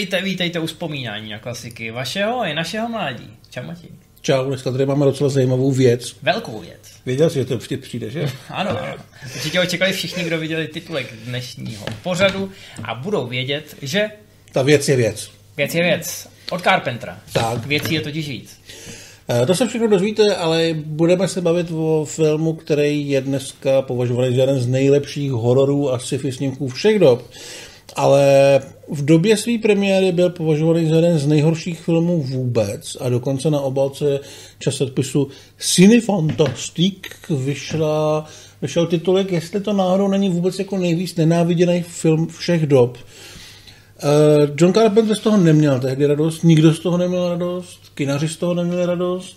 Vítejte, vítejte u vzpomínání na klasiky vašeho i našeho mládí. Čau Matěj. Čau, dneska tady máme docela zajímavou věc. Velkou věc. Věděl jsi, že to vždyť přijde, že? ano. Určitě očekali všichni, kdo viděli titulek dnešního pořadu a budou vědět, že... Ta věc je věc. Věc je věc. Od Carpentera. Tak. Věcí je totiž víc. Eh, To se všechno dozvíte, ale budeme se bavit o filmu, který je dneska považovaný za jeden z nejlepších hororů a sci-fi snímků všech dob. Ale v době své premiéry byl považovaný za jeden z nejhorších filmů vůbec a dokonce na obálce časopisu Cine Fantastic vyšla, vyšel titulek, jestli to náhodou není vůbec jako nejvíc nenáviděný film všech dob. Uh, John Carpenter z toho neměl tehdy radost, nikdo z toho neměl radost, kinaři z toho neměli radost,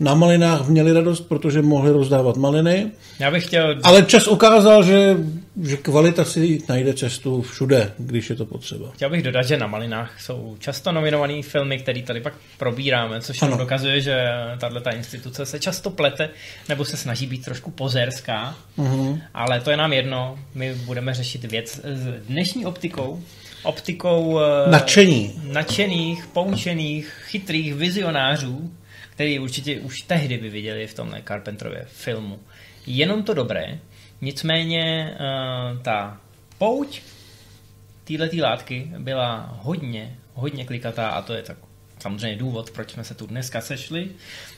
na malinách měli radost, protože mohli rozdávat maliny, Já bych chtěl... ale čas ukázal, že, že kvalita si najde cestu všude, když je to potřeba. Chtěl bych dodat, že na Malinách jsou často nominované filmy, které tady pak probíráme, což Ano. dokazuje, že tato instituce se často plete nebo se snaží být trošku pozerská, Mhm. ale to je nám jedno. My budeme řešit věc s dnešní optikou, optikou eh, Nadšení. nadšených, poučených, chytrých vizionářů, který určitě už tehdy by viděli v tomhle Carpenterově filmu. Jenom to dobré, nicméně uh, ta pouť této látky byla hodně, hodně klikatá a to je tak samozřejmě důvod, proč jsme se tu dneska sešli.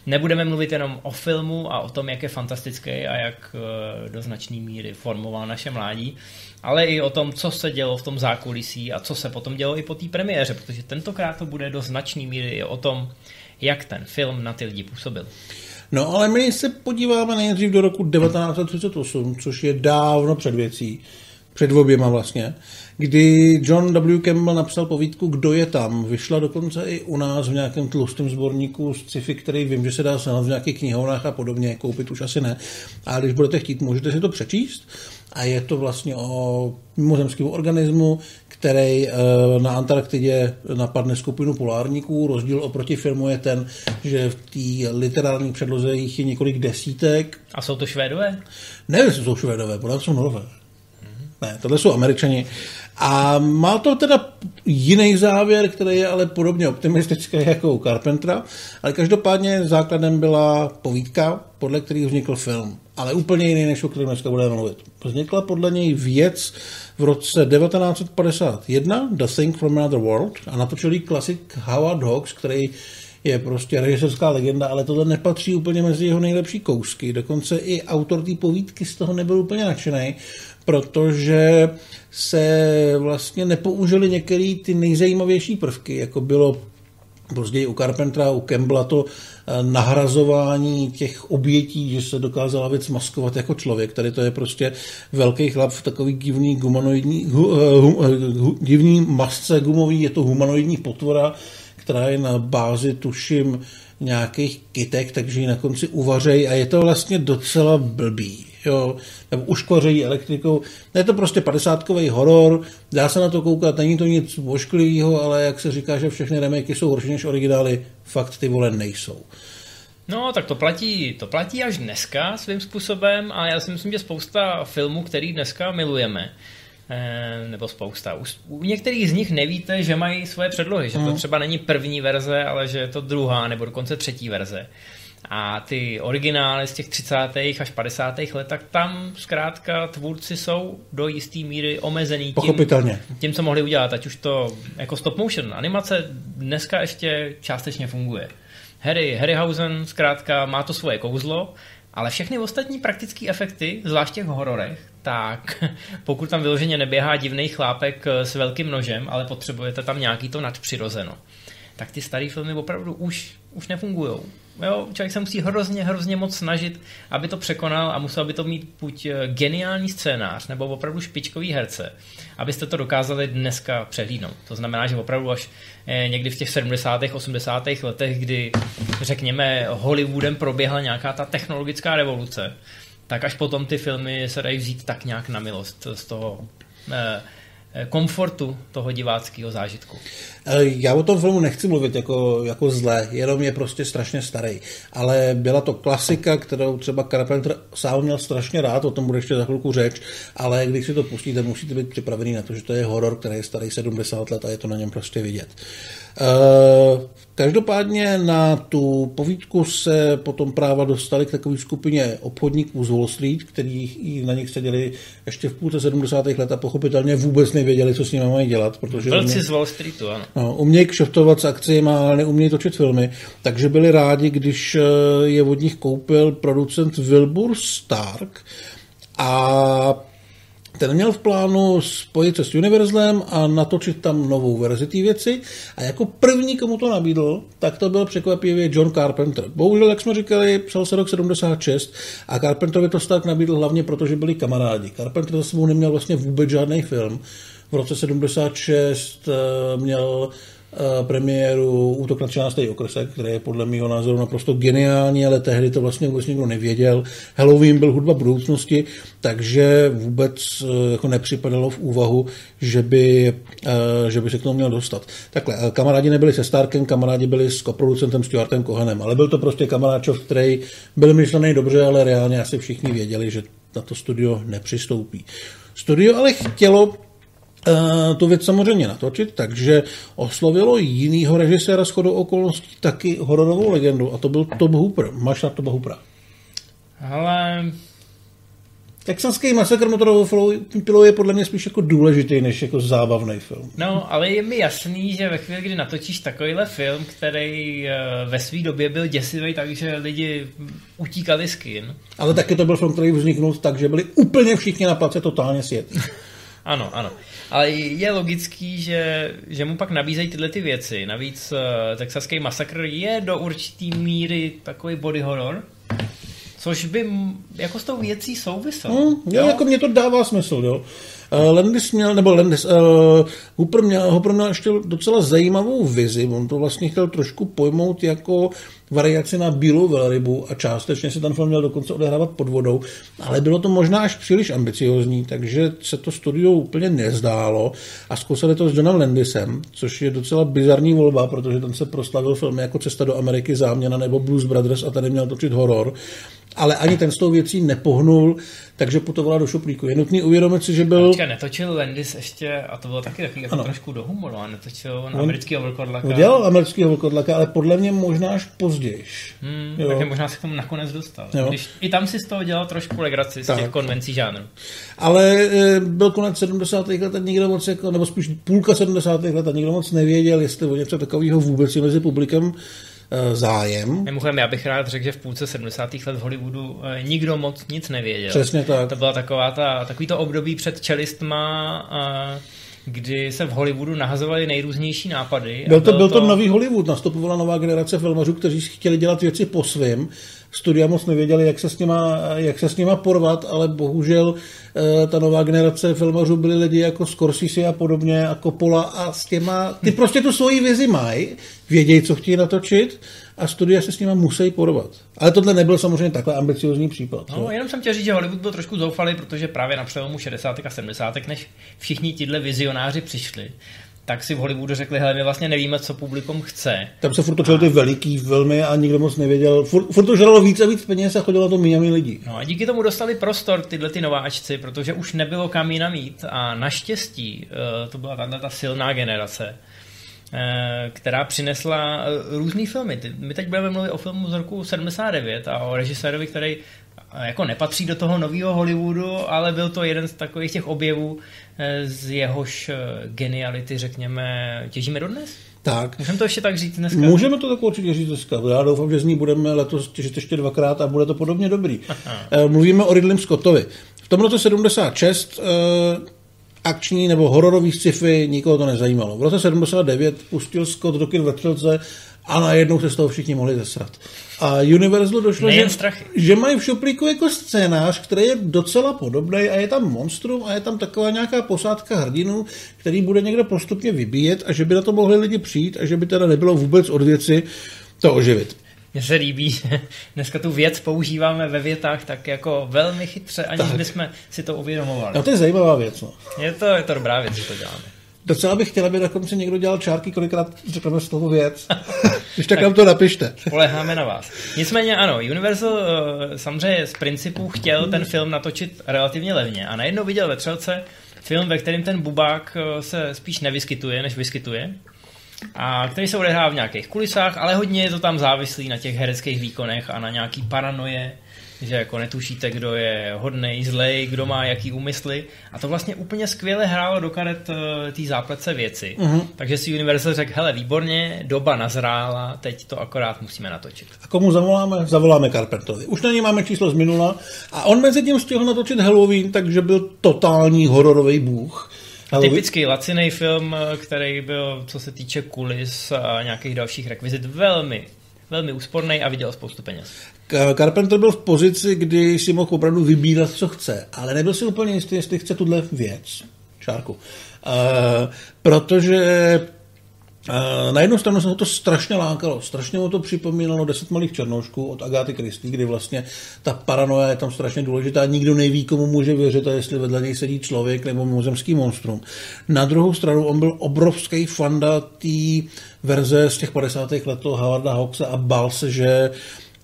Nebudeme mluvit jenom o filmu a o tom, jak je fantastický a jak eh, do značné míry formoval naše mládí, ale i o tom, co se dělo v tom zákulisí a co se potom dělo i po té premiéře, protože tentokrát to bude do značné míry i o tom, jak ten film na ty lidi působil. No ale my se podíváme nejdřív do roku 1938, což je dávno před věcí, před oběma vlastně, kdy John W. Campbell napsal povídku Kdo je tam. Vyšla dokonce i u nás v nějakém tlustém sborníku z sci-fi, který vím, že se dá sehnat v nějakých knihovnách a podobně, koupit už asi ne. A když budete chtít, můžete si to přečíst. A je to vlastně o mimozemském organismu, který eh, na Antarktidě napadne skupinu polárníků. Rozdíl oproti filmu je ten, že v té literární předloze jich je několik desítek. A jsou to Švédové? Nevím, jestli jsou švédové, podle jsou norové. Ne, tohle jsou američani. A má to teda jiný závěr, který je ale podobně optimistický jako u Carpentera, ale každopádně základem byla povídka, podle který vznikl film. Ale úplně jiný, než o kterém dneska budeme mluvit. Vznikla podle něj věc v roce 1951, The Thing from Another World, a natočil jí klasik Howard Hawks, který je prostě režisérská legenda, ale tohle nepatří úplně mezi jeho nejlepší kousky. Dokonce i autor té povídky z toho nebyl úplně nadšený, protože se vlastně nepoužili některé ty nejzajímavější prvky, jako bylo později u Carpentera, u Campbella to eh, nahrazování těch obětí, že se dokázala věc maskovat jako člověk. Tady to je prostě velký chlap v takový divný gumanoidní, hu, eh, hu, hu, divný masce gumový, je to humanoidní potvora, která je na bázi, tuším, nějakých kytek, takže ji na konci uvařej a je to vlastně docela blbý. Jo, nebo uškvařejí elektrikou. Je to prostě padesátkový horor, dá se na to koukat, není to nic ošklivého, ale jak se říká, že všechny remakey jsou horší než originály, fakt ty vole nejsou. No, tak to platí, to platí až dneska svým způsobem a já si myslím, že spousta filmů, který dneska milujeme, eh, nebo spousta. U, u některých z nich nevíte, že mají svoje předlohy, že to třeba není první verze, ale že je to druhá nebo dokonce třetí verze. A ty originály z těch 30. až 50. let, tak tam zkrátka tvůrci jsou do jisté míry omezený tím, Pochopitelně. tím, co mohli udělat, ať už to jako stop motion. Animace dneska ještě částečně funguje. Harry Harryhausen zkrátka má to svoje kouzlo, ale všechny ostatní praktické efekty, zvláště v hororech, tak pokud tam vyloženě neběhá divný chlápek s velkým nožem, ale potřebujete tam nějaký to nadpřirozeno, tak ty staré filmy opravdu už, už nefungují. Jo, člověk se musí hrozně, hrozně moc snažit, aby to překonal a musel by to mít buď eh, geniální scénář, nebo opravdu špičkový herce, abyste to dokázali dneska přehlídnout. To znamená, že opravdu až eh, někdy v těch 70. 80. letech, kdy řekněme Hollywoodem proběhla nějaká ta technologická revoluce, tak až potom ty filmy se dají vzít tak nějak na milost z toho eh, komfortu toho diváckého zážitku. Eh, já o tom filmu nechci mluvit jako, jako zle, jenom je prostě strašně starý. Ale byla to klasika, kterou třeba Carpenter sám měl strašně rád, o tom bude ještě za chvilku řeč, ale když si to pustíte, musíte být připravený na to, že to je horor, který je starý 70 let a je to na něm prostě vidět. Uh, Každopádně na tu povídku se potom práva dostali k takové skupině obchodníků z Wall Street, kteří na nich seděli ještě v půlce 70. let a pochopitelně vůbec nevěděli, co s nimi mají dělat. Protože Velci z Wall Streetu, ano. No, umějí kšeftovat s akciemi, ale neumějí točit filmy, takže byli rádi, když eh, je od nich koupil producent Wilbur Stark a ten měl v plánu spojit se s Universlem a natočit tam novou verzi té věci. A jako první, komu to nabídl, tak to byl překvapivě John Carpenter. Bohužel, jak jsme říkali, psal se rok 76 a Carpenterovi to tak nabídl hlavně proto, že byli kamarádi. Carpenter za sebou neměl vlastně vůbec žádný film. V roce 76 eh, měl premiéru Útok na 13. okresek, který je podle mého názoru naprosto geniální, ale tehdy to vlastně vůbec nikdo nevěděl. Halloween byl hudba budoucnosti, takže vůbec eh, jako nepřipadalo v úvahu, že by, eh, že by se k tomu měl dostat. Takhle, kamarádi nebyli se Starkem, kamarádi byli s koproducentem Stuartem Kohanem, ale byl to prostě kamaráčov, který byl myšlený dobře, ale reálně asi všichni věděli, že na to studio nepřistoupí. Studio ale chtělo Eh, tu věc samozřejmě natočit, takže oslovilo jinýho režiséra s chodou okolností taky hororovou legendu a to byl Tob Hooper. Máš na Toba Hoopera? Ale Texanský masakr motorovou pilou je podle mě spíš jako důležitý, než jako zábavný film. No, ale je mi jasný, že ve chvíli, kdy natočíš takovýhle film, který eh, ve své době byl děsivý, takže lidi utíkali z kin. Ale taky to byl film, který vzniknul tak, že byli úplně všichni na place totálně svět. ano, ano. Ale je logický, že, že mu pak nabízejí tyhle ty věci. Navíc uh, texaský masakr je do určitý míry takový body horror, což by jako s tou věcí souviselo. Hmm, jo, jako mě to dává smysl, jo. Uh, Landis měl, nebo Landis, uh, Hooper měl, Hooper měl ještě docela zajímavou vizi, on to vlastně chtěl trošku pojmout jako variaci na bílou velrybu a částečně se ten film měl dokonce odehrávat pod vodou, ale bylo to možná až příliš ambiciozní, takže se to studio úplně nezdálo a zkusili to s Johnem Landisem, což je docela bizarní volba, protože ten se proslavil filmy jako Cesta do Ameriky, Záměna nebo Blues Brothers a tady měl točit horor ale ani ten s tou věcí nepohnul, takže putovala do šuplíku. Je nutný uvědomit si, že byl... Počkej, netočil Landis ještě, a to bylo taky takový jako trošku do humoru, a netočil na amerického vlkodlaka. Udělal amerického vlkodlaka, ale podle mě možná až později. Hmm, takže možná se k tomu nakonec dostal. Jo. Když i tam si z toho dělal trošku legraci z tak. těch konvencí žánrů. Ale e, byl konec 70. let a nikdo moc, jako, nebo spíš půlka 70. let a nikdo moc nevěděl, jestli o něco takového vůbec je mezi publikem Eh, zájem. Mimochodem, já bych rád řekl, že v půlce 70. let v Hollywoodu eh, nikdo moc nic nevěděl. Přesně tak. To byla taková ta, takový to období před čelistma, eh, kdy se v Hollywoodu nahazovaly nejrůznější nápady. Byl to, byl to, to nový Hollywood, nastupovala nová generace filmařů, kteří chtěli dělat věci po svém. Studia moc nevěděli, jak se s nima, jak se s nima porvat, ale bohužel ta nová generace filmařů byli lidi jako Scorsese a podobně a Coppola a s těma, ty prostě tu svoji vizi mají, vědějí, co chtějí natočit a studia se s nimi musí porovat. Ale tohle nebyl samozřejmě takhle ambiciozní případ. No, jenom jsem chtěl říct, že Hollywood byl trošku zoufalý, protože právě na přelomu 60. a 70. než všichni tihle vizionáři přišli, tak si v Hollywoodu řekli, hele, my vlastně nevíme, co publikum chce. Tam se furt točily ty veliký filmy a nikdo moc nevěděl. Furt, furt to žralo víc a víc peněz a chodilo to méně lidí. No a díky tomu dostali prostor tyhle ty nováčci, protože už nebylo kam jinam mít a naštěstí eh, to byla tahle ta silná generace, která přinesla eh, různé filmy. My teď budeme mluvit o filmu z roku 79 a o režisérovi, který jako nepatří do toho nového Hollywoodu, ale byl to jeden z takových těch objevů, eh, z jehož eh, geniality, řekněme, těžíme dodnes? Tak. Můžeme to ještě tak říct dneska? Můžeme to tak určitě říct dneska. Já doufám, že z ní budeme letos těžit ještě dvakrát a bude to podobně dobrý. Aha. Eh, mluvíme o Ridley Scottovi. V tom roce 76 akční nebo hororový sci-fi nikoho to nezajímalo. V roce 79 pustil Scott do kin ve a najednou se z toho všichni mohli zesrat. A Universal došlo, že, že mají v šuplíku jako scénář, který je docela podobný a je tam monstrum a je tam taková nějaká posádka hrdinů, který bude někdo postupně vybíjet a že by na to mohli lidi přijít a že by teda nebylo vůbec od věci to oživit. Mně se líbí, že dneska tu věc používáme ve větách tak jako velmi chytře, aniž tak. bychom si to uvědomovali. No to je zajímavá věc. No. Je, to, je to dobrá věc, že to děláme. Docela bych chtěl, aby na konci někdo dělal čárky, kolikrát řekneme slovo věc. Když tak, tak nám to napište. Poleháme na vás. Nicméně ano, Universal uh, samozřejmě z principu chtěl ten film natočit relativně levně a najednou viděl ve třelce film, ve kterém ten bubák uh, se spíš nevyskytuje, než vyskytuje a který se odehrává v nějakých kulisách, ale hodně je to tam závislý na těch hereckých výkonech a na nějaký paranoje, že jako netušíte, kdo je hodnej, zlej, kdo má jaký úmysly. A to vlastně úplně skvěle hrálo do karet eh, té zápletce věci. Uh-huh. Takže si Universal řekl, hele, výborně, doba nazrála, teď to akorát musíme natočit. A komu zavoláme? Zavoláme Carpentovi. Už na něj máme číslo z minula a on mezi tím stihl natočit Halloween, takže byl totální hororový bůh. Halloween. Typický laciný film, eh, který byl, co se týče kulis a nějakých dalších rekvizit, velmi velmi úsporný a viděl spoustu peněz. Carpenter byl v pozici, kdy si mohl opravdu vybírat, co chce, ale nebyl si úplně jistý, jestli chce tuhle věc. Čárku. Uh, protože Uh, na jednu stranu se to strašně lákalo, strašně mu to připomínalo Deset malých černoušků od Agáty Christie, kdy vlastně ta paranoja je tam strašně důležitá, nikdo neví, komu může věřit a jestli vedle něj sedí člověk nebo mimozemský monstrum. Na druhou stranu on byl obrovský fanda té verze z těch 50. let Howarda Hawkse a bál se, že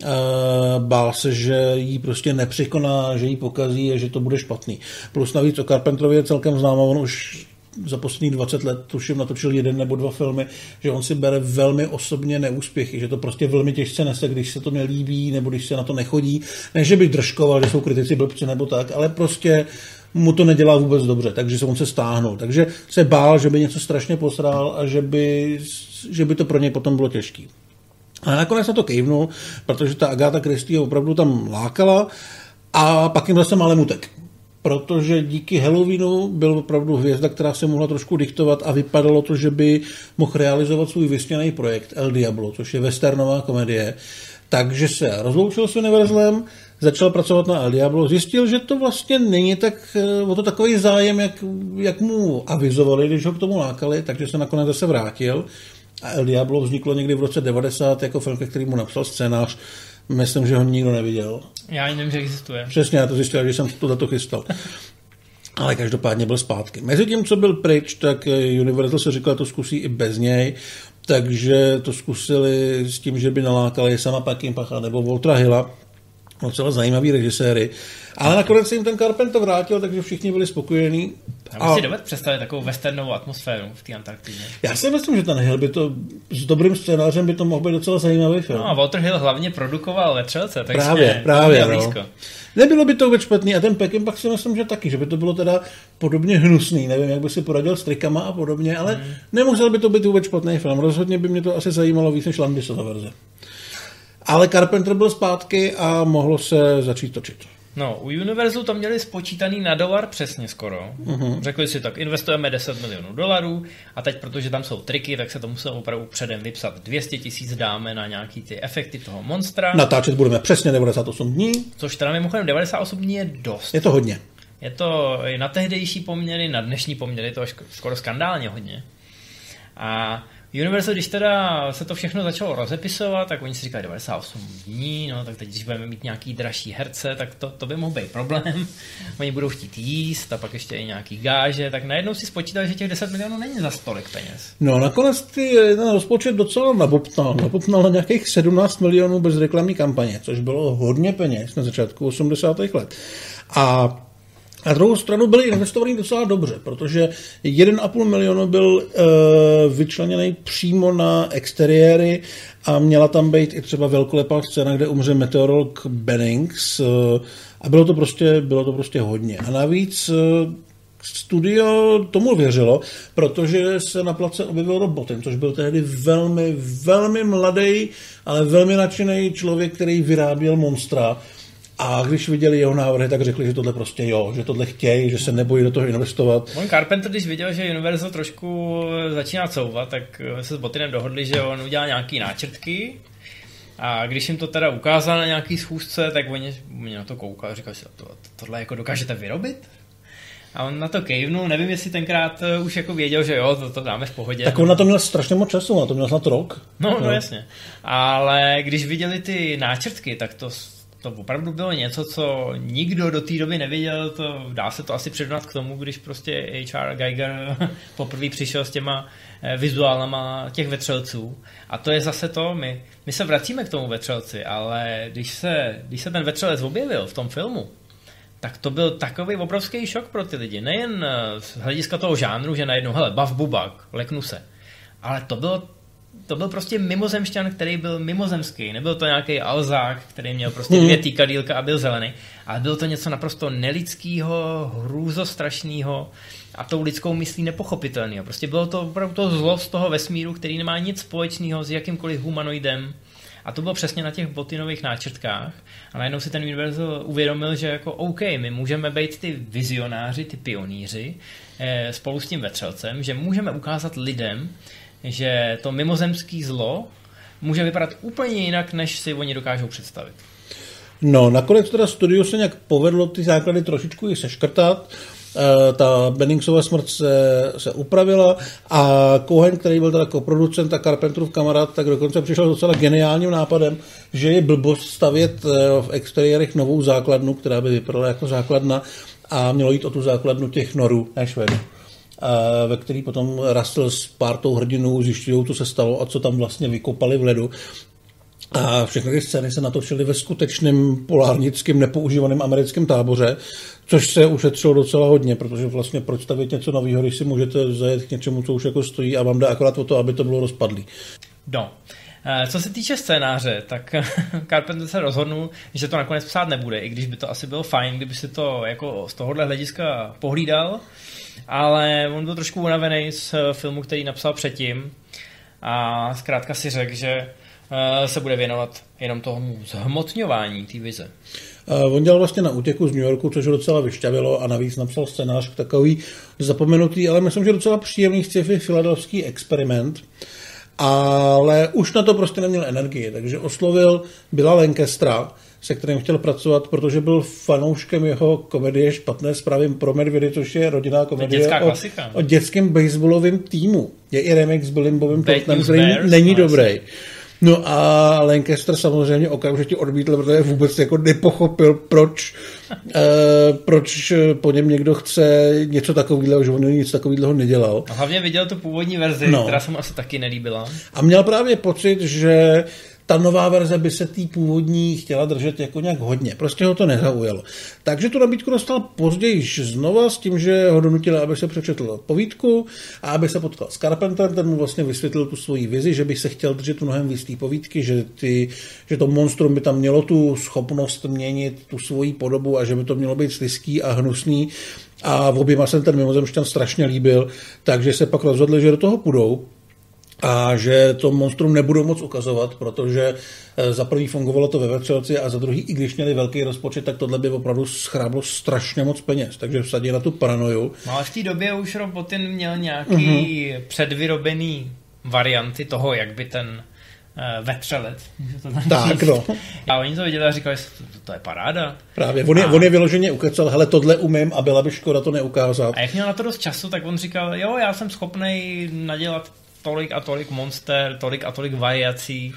Uh, bál se, že ji prostě nepřekoná, že ji pokazí a že to bude špatný. Plus navíc o Carpenterovi je celkem známo, on už za posledních 20 let, tuším, natočil jeden nebo dva filmy, že on si bere velmi osobně neúspěchy, že to prostě velmi těžce nese, když se to nelíbí nebo když se na to nechodí. Ne, že bych držkoval, že jsou kritici blbci nebo tak, ale prostě mu to nedělá vůbec dobře, takže se on se stáhnul. Takže se bál, že by něco strašně posral a že by, že by to pro něj potom bylo těžké. A nakonec na to kejvnul, protože ta Agáta Christie opravdu tam lákala a pak jim zase málem utek protože díky Halloweenu byl opravdu hvězda, která se mohla trošku diktovat a vypadalo to, že by mohl realizovat svůj vysněný projekt El Diablo, což je westernová komedie. Takže se rozloučil s Univerzlem, začal pracovat na El Diablo, zjistil, že to vlastně není tak, eh, o to takový zájem, jak, jak mu avizovali, když ho k tomu lákali, takže se nakonec zase vrátil. A El Diablo vzniklo někdy v roce 90 jako film, který mu napsal scénář Myslím, že ho nikdo neviděl. Já ani nevím, že existuje. Přesně, já to zjistil, že jsem to to chystal. Ale každopádně byl zpátky. Mezi tím, co byl pryč, tak Universal se říkal, to zkusí i bez něj, takže to zkusili s tím, že by nalákali sama Peckinpacha nebo Voltra Hilla, docela zajímavý režiséry. Ale nakonec se jim ten Carpenter vrátil, takže všichni byli spokojení. Bych si dovedl představit takovou westernovou atmosféru v té Antarktidě. Já si myslím, že ten Hill by to s dobrým scénářem by to mohl být docela zajímavý film. No a Walter Hill hlavně produkoval ve Třelce, takže právě, právě, no. Nebylo by to vůbec špatný a ten Pekin pak si myslím, že taky, že by to bylo teda podobně hnusný. Nevím, jak by si poradil s trikama a podobně, ale hmm. nemusel by to být vůbec špatný film. Rozhodně by mě to asi zajímalo víc než Landisova verze. Ale Carpenter byl zpátky a mohlo se začít točit. No, u Univerzu to měli spočítaný na dolar přesně skoro. Uh-huh. Řekli si tak, investujeme 10 milionů dolarů a teď, protože tam jsou triky, tak se to muselo opravdu předem vypsat. 200 tisíc dáme na nějaký ty efekty toho monstra. Natáčet budeme přesně 98 dní. Což teda mimochodem 98 dní je dost. Je to hodně. Je to na tehdejší poměry, na dnešní poměry, to skoro skandálně hodně. A Universal, když teda se to všechno začalo rozepisovat, tak oni si říkali 98 dní, no tak teď, když budeme mít nějaký dražší herce, tak to, to by mohl být problém. oni budou chtít jíst a pak ještě i nějaký gáže, tak najednou si spočítali, že těch 10 milionů není za stolik peněz. No nakonec ty, ten rozpočet docela nabopnal. Nabopnal na nějakých 17 milionů bez reklamní kampaně, což bylo hodně peněz na začátku 80. let. A na druhou stranu byly investovaný docela dobře, protože 1,5 milionu byl uh, vyčleněný přímo na exteriéry a měla tam být i třeba velkolepá scéna, kde umře meteorolog Bennings uh, a bylo to prostě, bylo to prostě hodně. A navíc uh, studio tomu věřilo, protože se na place objevil Robotem, což byl tehdy velmi, velmi mladý, ale velmi nadšený člověk, který vyráběl monstra a když viděli jeho návrhy, tak řekli, že tohle prostě jo, že tohle chtějí, že se nebojí do toho investovat. On Carpenter, když viděl, že Universal trošku začíná couvat, tak se s Botinem dohodli, že on udělá nějaký náčrtky a když jim to teda ukázal na nějaký schůzce, tak oni, oni na to koukali a říkali si, to, tohle jako dokážete vyrobit? A on na to kejvnul, nevím, jestli tenkrát eh, už jako věděl, že jo, to, to dáme v pohodě. Tak on na to měl strašně moc času, na to měl snad rok. No, no, jasně. Ale když viděli ty náčrtky, tak to to opravdu bylo něco, co nikdo do té doby neviděl, to dá se to asi přirovnat k tomu, když prostě H.R. Geiger poprvé přišel s těma eh, vizuálama těch vetřelců. A to je zase to, my, my se vracíme k tomu vetřelci, ale když se, když se ten vetřelec objevil v tom filmu, tak to byl takový obrovský šok pro ty lidi. Nejen eh, z hlediska toho žánru, že najednou, hele, bav bubak, leknu se. Ale to bylo to byl prostě mimozemšťan, který byl mimozemský. Nebyl to nějaký alzák, který měl prostě dvě hmm. týkadílka a byl zelený. Ale bylo to něco naprosto nelidského, hrůzostrašného a tou lidskou myslí nepochopitelného. Prostě bylo to opravdu to zlo z toho vesmíru, který nemá nic společného s jakýmkoliv humanoidem. A to bylo přesně na těch botinových náčrtkách. A najednou si ten Universal uvědomil, že jako OK, my můžeme být ty vizionáři, ty pionýři eh, spolu s tím vetřelcem, že můžeme ukázat lidem, že to mimozemský zlo může vypadat úplně jinak, než si oni dokážou představit. No, nakonec teda studiu se nějak povedlo ty základy trošičku i seškrtat. E, ta Benningsova smrt se, se upravila a Cohen, který byl teda koproducent a Carpenterův kamarád, tak dokonce přišel docela geniálním nápadem, že je blbost stavět e, v exteriérech novou základnu, která by vypadala jako základna a mělo jít o tu základnu těch norů, ne švedů ve který potom Russell s pártou hrdinů zjišťují, co se stalo a co tam vlastně vykopali v ledu. A všechny ty scény se natočily ve skutečném polárnickém nepoužívaném americkém táboře, což se ušetřilo docela hodně, protože vlastně proč stavit něco nového, když si můžete zajet k něčemu, co už jako stojí a vám jde akorát o to, aby to bylo rozpadlý. No. Eh, co se týče scénáře, tak Carpenter se rozhodnul, že to nakonec psát nebude, i když by to asi bylo fajn, kdyby si to jako z tohohle hlediska pohlídal, ale on byl trošku unavený z eh, filmu, který napsal předtím a zkrátka si řekl, že eh, se bude věnovat jenom tomu zhmotňování té vize. Uh, on dělal vlastně na útěku z New Yorku, což ho docela vyšťavilo a navíc napsal scénář takový zapomenutý, ale myslím, že docela příjemný sci-fi filadelfský experiment. Ale už na to prostě neměl energii, takže oslovil Byla Lancastera, se kterým chtěl pracovat, protože byl fanouškem jeho komedie Špatné zprávy pro medvědy, což je rodinná komedie o, klasika, o dětském baseballovém týmu. Je i remix s Billym Bobem Thorntonem, který není no, dobrý. No a Lancaster samozřejmě okamžitě odmítl, protože vůbec jako nepochopil, proč, uh, proč po něm někdo chce něco takového, že on nic takového nedělal. A hlavně viděl tu původní verzi, no. která se mu asi taky nelíbila. A měl právě pocit, že ta nová verze by se té původní chtěla držet jako nějak hodně. Prostě ho to nezaujalo. Takže tu nabídku dostal později znova s tím, že ho donutili, aby se přečetl povídku a aby se potkal s Carpenterem, ten mu vlastně vysvětlil tu svoji vizi, že by se chtěl držet mnohem víc té povídky, že, ty, že to monstrum by tam mělo tu schopnost měnit tu svoji podobu a že by to mělo být slizký a hnusný a v oběma se ten mimozemšťan strašně líbil, takže se pak rozhodli, že do toho půjdou a že to monstrum nebudou moc ukazovat, protože eh, za prvý fungovalo to ve Vetřelci a za druhý, i když měli velký rozpočet, tak tohle by opravdu schráblo strašně moc peněz, takže vsadí na tu paranoju. No ale v té době už Robotin měl nějaký uh-huh. předvyrobený varianty toho, jak by ten uh, vetřelec. To tak, no. A oni to viděli a říkali, to, to je paráda. Právě, on je, a... on je vyloženě ukecal, hele, tohle umím a byla by škoda to neukázat. A jak měl na to dost času, tak on říkal, jo, já jsem schopný nadělat tolik a tolik monster, tolik a tolik variací,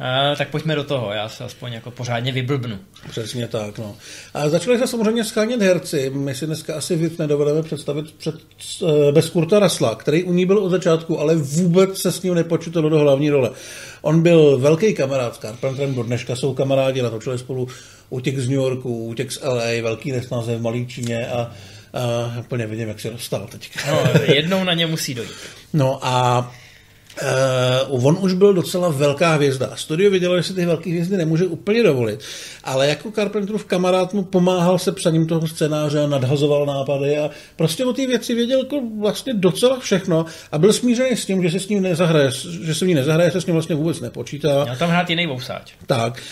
Uh, tak pojďme do toho, já se aspoň jako pořádně vyblbnu. Přesně tak, no. A začali se samozřejmě schánět herci. My si dneska asi víc nedovedeme představit před, uh, bez Kurta Rasla, který u ní byl od začátku, ale vůbec se s ním nepočítal do hlavní role. On byl velký kamarád s Carpenterem, do dneška jsou kamarádi, natočili spolu útěk z New Yorku, útěk z LA, velký nesnaze v Malý Číně a Uh, úplně vidím, jak se dostal teďka. No, jednou na ně musí dojít. No a Uh, on už byl docela velká hvězda. Studio vidělo, že si ty velké hvězdy nemůže úplně dovolit, ale jako Carpenterův kamarád mu pomáhal se psaním toho scénáře, nadhazoval nápady a prostě o té věci věděl jako vlastně docela všechno a byl smířený s tím, že se s ním nezahraje, že se v ní nezahraje, se s ním vlastně vůbec nepočítá. Měl tam hrát jiný vousáč. Tak,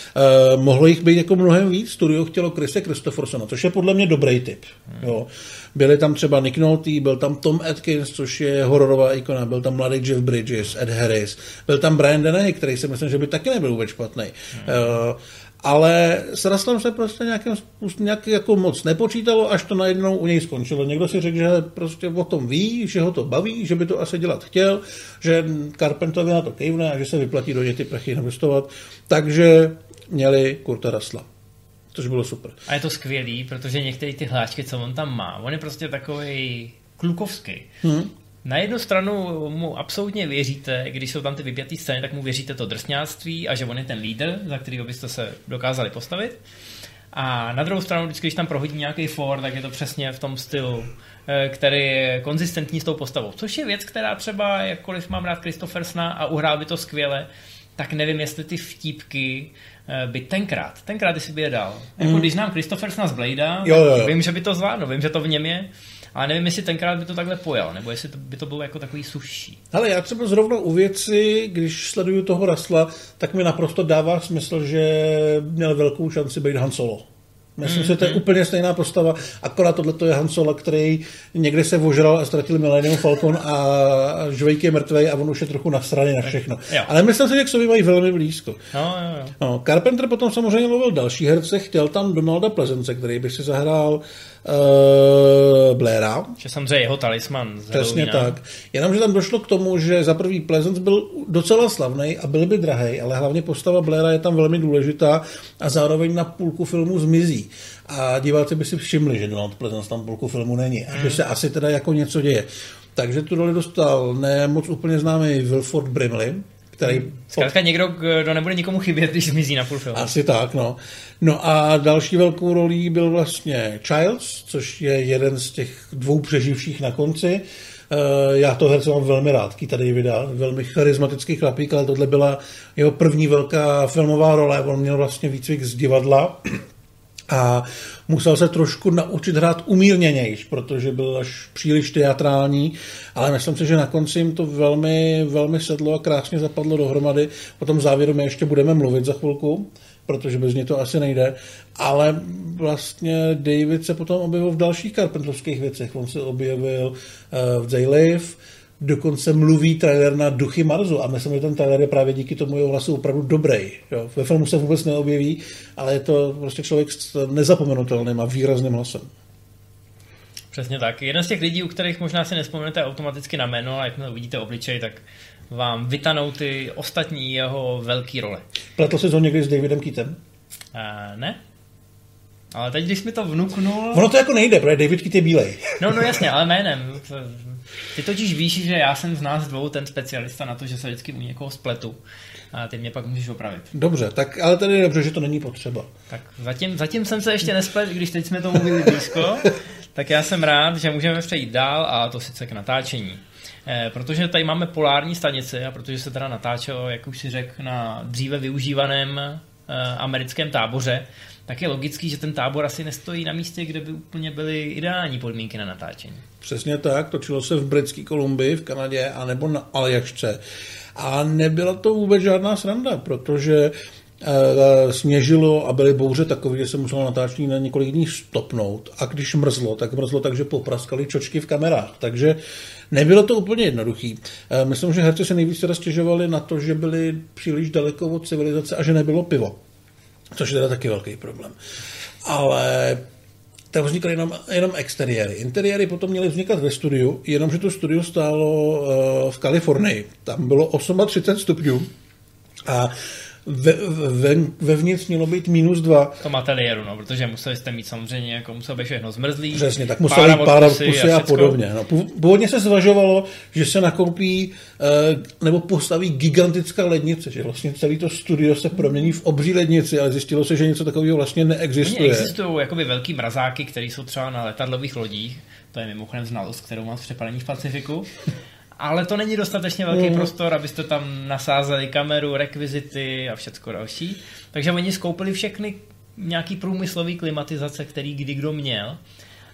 uh, mohlo jich být jako mnohem víc. Studio chtělo Krise Christophersona, což je podle mě dobrý typ. Hmm. Jo. Byli tam třeba Nick Nolte, byl tam Tom Atkins, což je hororová ikona, byl tam mladý Jeff Bridges, Ed Harris, byl tam Brian Deney, který si myslím, že by taky nebyl vůbec špatný. Hmm. Uh, ale s Ruslem se prostě nějakým způsobem nějak jako moc nepočítalo, až to najednou u něj skončilo. Někdo si řekl, že prostě o tom ví, že ho to baví, že by to asi dělat chtěl, že Carpentovi na to kejvne a že se vyplatí do něj ty prachy investovat. Takže měli Kurta Rasla což bylo super. A je to skvělý, protože některé ty hláčky, co on tam má, on je prostě takový klukovský. Hmm. Na jednu stranu mu absolutně věříte, když jsou tam ty vypjatý scény, tak mu věříte to drsňáctví a že on je ten lídr, za kterého byste se dokázali postavit. A na druhou stranu, vždycky, když tam prohodí nějaký for, tak je to přesně v tom stylu, eh, který je konzistentní s tou postavou. Což je věc, která třeba, jakkoliv mám rád Christophersna a uhrál by to skvěle, tak nevím, jestli ty vtípky eh, by tenkrát, tenkrát jestli by je dal. Mm. Jako když znám Christophersna z Bladea, jo, jo, jo. vím, že by to zvládl, vím, že to v něm je, ale nevím, jestli tenkrát by to takhle pojal, nebo jestli to, by to bylo jako takový suší. Ale já třeba zrovna u věci, když sleduju toho Rasla, tak mi naprosto dává smysl, že měl velkou šanci být Han Solo. Myslím, mm, že to je mm. úplně stejná postava, akorát tohle je Han Solo, který někde se ožral a ztratil Millennium Falcon a Žvejk je mrtvej a on už je trochu nasraný na všechno. Jo. Ale myslím si, že k sobě mají velmi blízko. No, jo, jo. No, Carpenter potom samozřejmě lovil další herce, chtěl tam Donalda Plezence, který by si zahrál uh, Blaira. Že samozřejmě jeho talisman. Přesně tak. Jenomže tam došlo k tomu, že za prvý Pleasance byl docela slavný a byl by drahý, ale hlavně postava Blaira je tam velmi důležitá a zároveň na půlku filmu zmizí. A diváci by si všimli, že Donald Pleasance tam půlku filmu není a že se asi teda jako něco děje. Takže tu roli dostal ne moc úplně známý Wilford Brimley, který... Zkrátka někdo, kdo nebude nikomu chybět, když zmizí na půl filmu. Asi tak, no. No a další velkou rolí byl vlastně Childs, což je jeden z těch dvou přeživších na konci. Eh, já to herce mám velmi rád, Kita Davida, velmi charismatický chlapík, ale tohle byla jeho první velká filmová role. On měl vlastně výcvik z divadla a musel se trošku naučit hrát umírněnějš, protože byl až příliš teatrální, ale myslím si, že na konci jim to velmi, velmi sedlo a krásně zapadlo dohromady. O tom závěru my ještě budeme mluvit za chvilku, protože bez něj to asi nejde, ale vlastně David se potom objevil v dalších karpentrovských věcech. On se objevil uh, v They Live, dokonce mluví trailer na Duchy Marzu a myslím, že ten trailer je právě díky tomu jeho hlasu opravdu dobrý. Jo. Ve filmu se vůbec neobjeví, ale je to prostě člověk s nezapomenutelným a výrazným hlasem. Přesně tak. Jeden z těch lidí, u kterých možná si nespomenete automaticky na jméno, ale jakmile uvidíte obličej, tak vám vytanou ty ostatní jeho velké role. Pletl jsi ho někdy s Davidem Keatem? Uh, ne. Ale teď, když mi to vnuknul... Ono to jako nejde, protože David Keat je bílej. No, no jasně, ale jménem. Ty totiž víš, že já jsem z nás dvou ten specialista na to, že se vždycky u někoho spletu. A ty mě pak můžeš opravit. Dobře, tak ale tady je dobře, že to není potřeba. Tak zatím, zatím jsem se ještě nesplet, když teď jsme to mluvili blízko, tak já jsem rád, že můžeme přejít dál a to sice k natáčení. Eh, protože tady máme polární stanici a protože se teda natáčelo, jak už si řekl, na dříve využívaném eh, americkém táboře, tak je logický, že ten tábor asi nestojí na místě, kde by úplně byly ideální podmínky na natáčení. Přesně tak, točilo se v Britské Kolumbii, v Kanadě, anebo na Aljašce. A nebyla to vůbec žádná sranda, protože e, sněžilo a byly bouře takové, že se muselo natáčení na několik dní stopnout. A když mrzlo, tak mrzlo tak, že popraskali čočky v kamerách. Takže nebylo to úplně jednoduchý. E, myslím, že herci se nejvíce roztěžovali na to, že byli příliš daleko od civilizace a že nebylo pivo. Což je teda taky velký problém. Ale tam vznikaly jenom, jenom exteriéry. Interiéry potom měly vznikat ve studiu, jenomže to studio stálo uh, v Kalifornii. Tam bylo 38 stupňů a ve, ve, vevnitř mělo být minus dva. V tom ateliéru, no, protože museli jste mít samozřejmě, jako musel být všechno zmrzlý. Přesně, tak museli pára kusy, kusy a, a podobně. No, původně se zvažovalo, že se nakoupí uh, nebo postaví gigantická lednice, že vlastně celý to studio se promění v obří lednici, ale zjistilo se, že něco takového vlastně neexistuje. Oni existují jakoby velký mrazáky, které jsou třeba na letadlových lodích, to je mimochodem znalost, kterou mám z přepalení v Pacifiku ale to není dostatečně velký mm. prostor, abyste tam nasázeli kameru, rekvizity a všechno další. Takže oni skoupili všechny nějaký průmyslový klimatizace, který kdy kdo měl.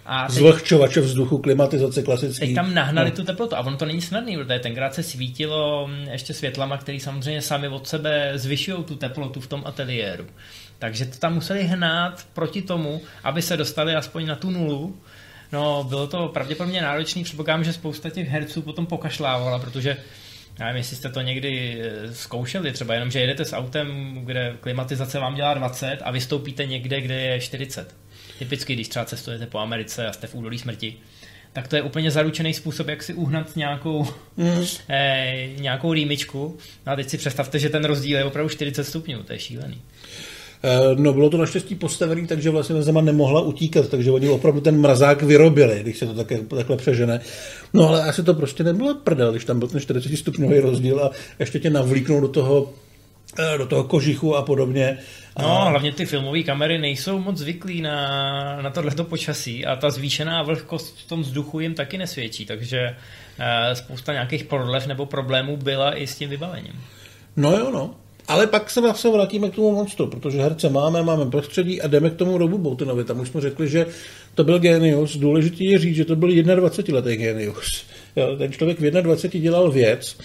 A teď, Zlehčovače vzduchu, klimatizace klasický. Teď tam nahnali no. tu teplotu a ono to není snadný, protože tenkrát se svítilo mm, ještě světlama, který samozřejmě sami od sebe zvyšují tu teplotu v tom ateliéru. Takže to tam museli hnát proti tomu, aby se dostali aspoň na tu nulu, No, bylo to pravděpodobně náročný, předpokládám, že spousta těch herců potom pokašlávala, protože Já nevím, jestli jste to někdy eh, zkoušeli, třeba jenom, že jedete s autem, kde klimatizace vám dělá 20 a vystoupíte někde, kde je 40. Typicky, když třeba cestujete po Americe a jste v údolí smrti, tak to je úplně zaručený způsob, jak si uhnat nějakou, mm. eh, nějakou rýmičku. No a teď si představte, že ten rozdíl je opravdu 40 stupňů, to je šílený. Eh, no bylo to naštěstí postavený, takže vlastně zema nemohla utíkat, takže oni opravdu ten mrazák vyrobili, když se to také, takhle přežene. No ale asi to prostě nebyla prdel, když tam byl ten 40 stupňový rozdíl a ještě tě navlíknou do toho eh, do toho kožichu a podobně. No, a... hlavně ty filmové kamery nejsou moc zvyklí na, na tohleto počasí a ta zvýšená vlhkost v tom vzduchu jim taky nesvědčí, takže uh, spousta nějakých prodlev nebo problémů byla i s tím vybavením. No jo, no. Ale pak se zase vrátíme k tomu monstru, protože herce máme, máme prostředí a jdeme k tomu Robu Boutinovi. Tam už jsme řekli, že to byl genius. Důležitý je říct, že to byl 21-letý genius. Ten člověk v 21 dělal věc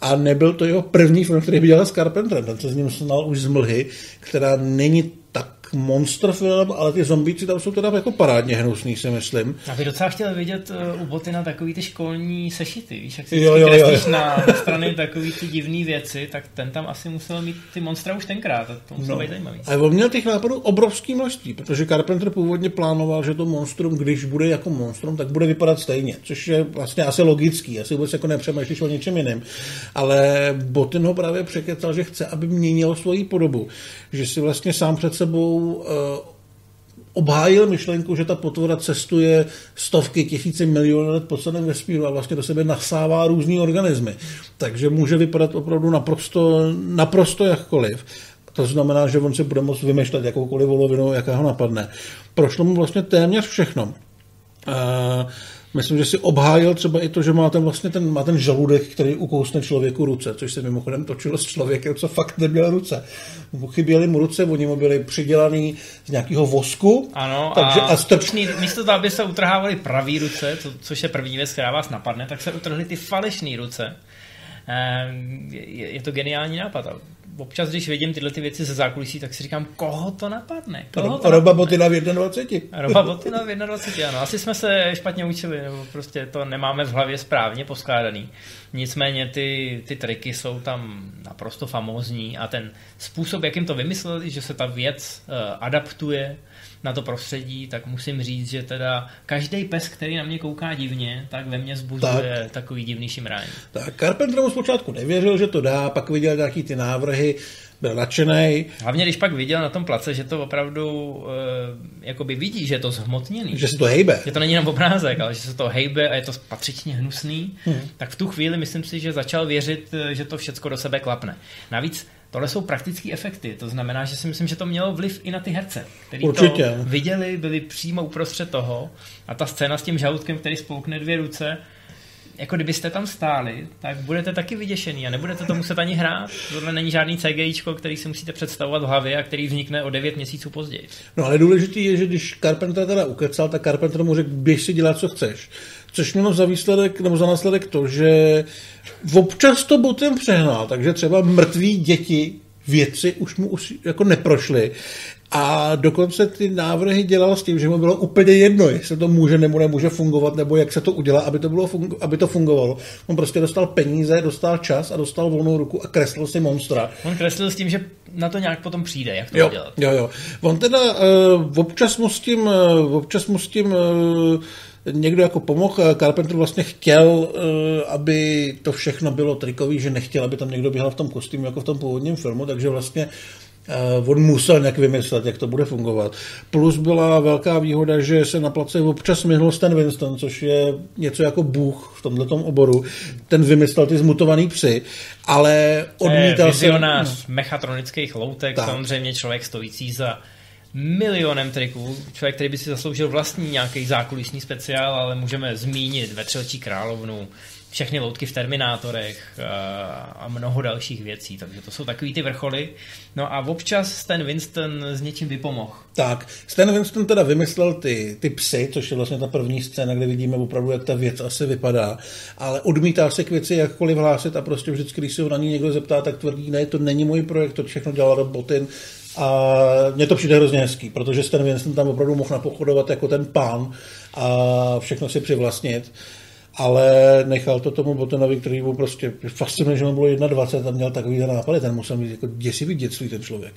a nebyl to jeho první film, který by dělal s Carpenterem. Ten se s ním snal už z mlhy, která není monster film, ale ty zombíci tam jsou teda jako parádně hnusný, si myslím. Já bych docela chtěl vidět uh, u boty na takový ty školní sešity, víš, jak si jo, jo, jo, jo. Na, na strany takový ty divné věci, tak ten tam asi musel mít ty monstra už tenkrát, a to muselo no. být zajímavý. A on měl těch nápadů obrovský množství, protože Carpenter původně plánoval, že to monstrum, když bude jako monstrum, tak bude vypadat stejně, což je vlastně asi logický, asi vůbec jako nepřemýšlíš o něčem jiném. Ale Botin ho právě překecal, že chce, aby měnil svoji podobu, že si vlastně sám před sebou uh, obhájil myšlenku, že ta potvora cestuje stovky, tisíce, miliony let po celém vesmíru a vlastně do sebe nasává různý organismy. Takže může vypadat opravdu naprosto, naprosto jakkoliv. To znamená, že on si bude moct vymýšlet jakoukoliv volovinu, jaká ho napadne. Prošlo mu vlastně téměř všechno. Uh, Myslím, že si obhájil třeba i to, že má ten, vlastně ten, má ten žaludek, který ukousne člověku ruce, což se mimochodem točilo s člověkem, co fakt neměl ruce. Chyběly mu ruce, oni mu byli přidělaný z nějakého vosku. Ano, takže a, a strčný, místo toho, aby se utrhávaly pravý ruce, co, což je první věc, která vás napadne, tak se utrhly ty falešné ruce. Ehm, je, to geniální nápad občas, když vidím tyhle ty věci ze zákulisí, tak si říkám, koho to napadne? Koho to Roba Botina v 21. Roba Botina v 21, ano. Asi jsme se špatně učili, nebo prostě to nemáme v hlavě správně poskládaný. Nicméně ty, ty triky jsou tam naprosto famózní a ten způsob, jakým to vymysleli, že se ta věc uh, adaptuje na to prostředí, tak musím říct, že teda každý pes, který na mě kouká divně, tak ve mně zbuzuje tak. takový divný šimrání. Tak Carpenter mu zpočátku nevěřil, že to dá, pak viděl nějaký ty návrhy, byl nadšený. Hlavně, když pak viděl na tom place, že to opravdu e, jakoby vidí, že je to zhmotněný. Že se to hejbe. Že to není jenom obrázek, ale že se to hejbe a je to patřičně hnusný, hmm. tak v tu chvíli myslím si, že začal věřit, eh, že to všechno do sebe klapne. Navíc Tohle jsou praktické efekty, to znamená, že si myslím, že to mělo vliv i na ty herce, kteří to viděli, byli přímo uprostřed toho a ta scéna s tím žaludkem, který spolkne dvě ruce, jako kdybyste tam stáli, tak budete taky vyděšený a nebudete to muset ani hrát. Tohle není žádný CGI, který si musíte představovat v hlavě a který vznikne o 9 měsíců později. No ale důležitý je, že když Carpenter teda ukecal, tak Carpenter mu řekl, běž si dělat, co chceš. Což mělo za výsledek, nebo za následek to, že občas to botem přehnal, takže třeba mrtví děti věci už mu už jako neprošly. A dokonce ty návrhy dělal s tím, že mu bylo úplně jedno, jestli to může nebo nemůže fungovat, nebo jak se to udělá, aby to, bylo fungu- aby to fungovalo. On prostě dostal peníze, dostal čas a dostal volnou ruku a kreslil si monstra. On kreslil s tím, že na to nějak potom přijde, jak to jo, udělat. Jo, jo. On teda uh, občas mu s tím, uh, občas mu s tím uh, někdo jako pomohl. Carpenter vlastně chtěl, aby to všechno bylo trikový, že nechtěl, aby tam někdo běhal v tom kostýmu jako v tom původním filmu, takže vlastně on musel nějak vymyslet, jak to bude fungovat. Plus byla velká výhoda, že se na place občas myhl Stan Winston, což je něco jako bůh v tomto oboru. Ten vymyslel ty zmutovaný psy, ale odmítal se... Vizionář no. mechatronických loutek, tak. samozřejmě člověk stojící za milionem triků. Člověk, který by si zasloužil vlastní nějaký zákulisní speciál, ale můžeme zmínit Vetřelčí královnu, všechny loutky v Terminátorech a, eh, a mnoho dalších věcí. Takže to jsou takový ty vrcholy. No a občas Stan Winston s něčím vypomohl. Tak, Stan Winston teda vymyslel ty, ty psy, což je vlastně ta první scéna, kde vidíme opravdu, jak ta věc asi vypadá, ale odmítá se k věci jakkoliv hlásit a prostě vždycky, když se ho na ní někdo zeptá, tak tvrdí, ne, to není můj projekt, to všechno dělal Robotin, a mně to přijde hrozně hezký, protože Stan Winston tam opravdu mohl napochodovat jako ten pán a všechno si přivlastnit. ale nechal to tomu Botonovi, který mu prostě fascinuje, že mu bylo 21 a měl takový nápady, ten musel mít jako děsivý dětství ten člověk.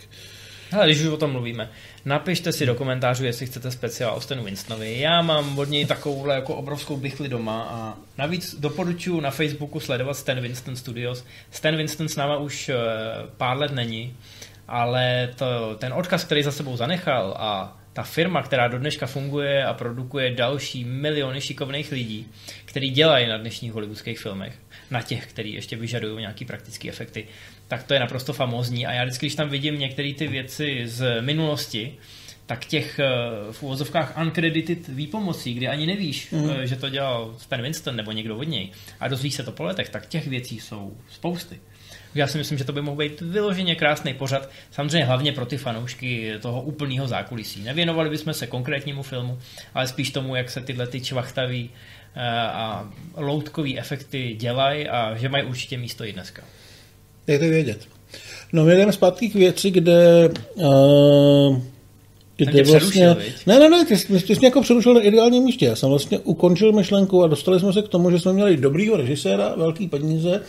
Hele, když už o tom mluvíme, napište si do komentářů, jestli chcete speciál o Stanu Winstonovi. Já mám od něj takovouhle jako obrovskou bychli doma a navíc doporučuji na Facebooku sledovat Stan Winston Studios. Stan Winston s náma už eh, pár let není, ale to, ten odkaz, který za sebou zanechal a ta firma, která do dneška funguje a produkuje další miliony šikovných lidí, kteří dělají na dnešních hollywoodských filmech, na těch, kteří ještě vyžadují nějaký praktické efekty, tak to je naprosto famózní. A já vždycky, když tam vidím některé ty věci z minulosti, tak těch eh, v úvozovkách uncredited výpomocí, kdy ani nevíš, mm. že to dělal Stan Winston nebo někdo od něj a dozvíš se to po letech, tak těch věcí jsou spousty. Já si myslím, že to by mohl být vyloženě krásný pořad, samozřejmě hlavně pro ty fanoušky toho úplného zákulisí. Nevěnovali bychom se konkrétnímu filmu, ale spíš tomu, jak se tyhle ty čvachtaví eh, a loutkový efekty dělají a že mají určitě místo i dneska. to vědět. No, my jdeme zpátky k věci, kde uh, kde vlastně... Ne, ne, ne, ty, ty, ty jsi mě jako přerušil na ideálním místě. Já jsem vlastně ukončil myšlenku a dostali jsme se k tomu, že jsme měli dobrýho režiséra, velký peníze,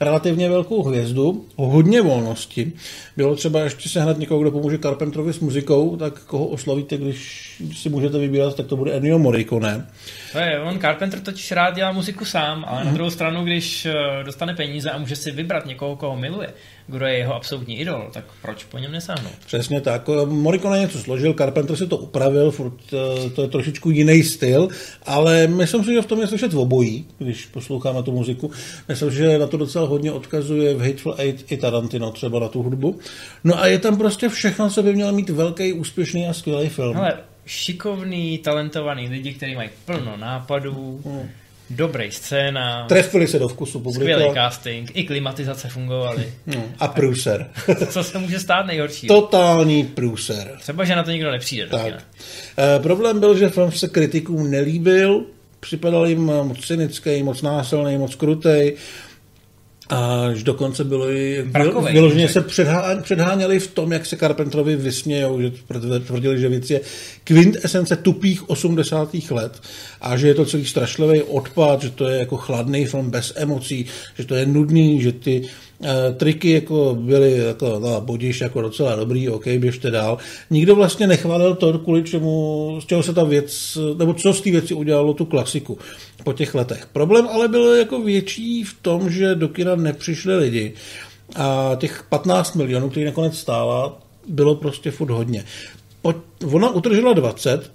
relativně velkou hvězdu, hodně volnosti. Bylo třeba ještě sehnat někoho, kdo pomůže Carpenterovi s muzikou, tak koho oslovíte, když si můžete vybírat, tak to bude Ennio Morricone. To je, on Carpenter totiž rád dělá muziku sám, ale hmm. na druhou stranu, když eh, dostane peníze a může si vybrat někoho, koho miluje, kdo je jeho absolutní idol, tak proč po něm nesáhnout? Přesně tak. Morricone něco složil, Carpenter si to upravil, furt eh, to je trošičku jiný styl, ale myslím si, že v tom je slyšet obojí, když posloucháme tu muziku. Myslím, že na to docela hodně odkazuje v Hateful Eight i Tarantino třeba na tu hudbu. No a je tam prostě všechno, co by měl mít velký, úspěšný a skvělý film. Hele, šikovný, talentovaný lidi, kteří mají plno nápadů, hmm. Dobrý scéna. Trefili se do vkusu publika. Skvělý casting, i klimatizace fungovaly. Hmm. A průser. Co se může stát nejhorší? Totální průser. Třeba, že na to nikdo nepřijde. Tak. E, problém byl, že film se kritikům nelíbil, připadal jim moc cynický, moc násilný, moc krutej. Až dokonce bylo i vyloženě se předhá, předháněli v tom, jak se Carpenterovi vysmějou, že tvrdili, že věc je kvintesence tupých 80. let a že je to celý strašlivý odpad, že to je jako chladný film bez emocí, že to je nudný, že ty triky jako byly jako, no, budíš jako docela dobrý, OK, běžte dál. Nikdo vlastně nechválil to, kvůli čemu, z čeho se ta věc, nebo co z té věci udělalo tu klasiku po těch letech. Problém ale byl jako větší v tom, že do kina nepřišli lidi a těch 15 milionů, který nakonec stála, bylo prostě furt hodně. Po, ona utržila 20,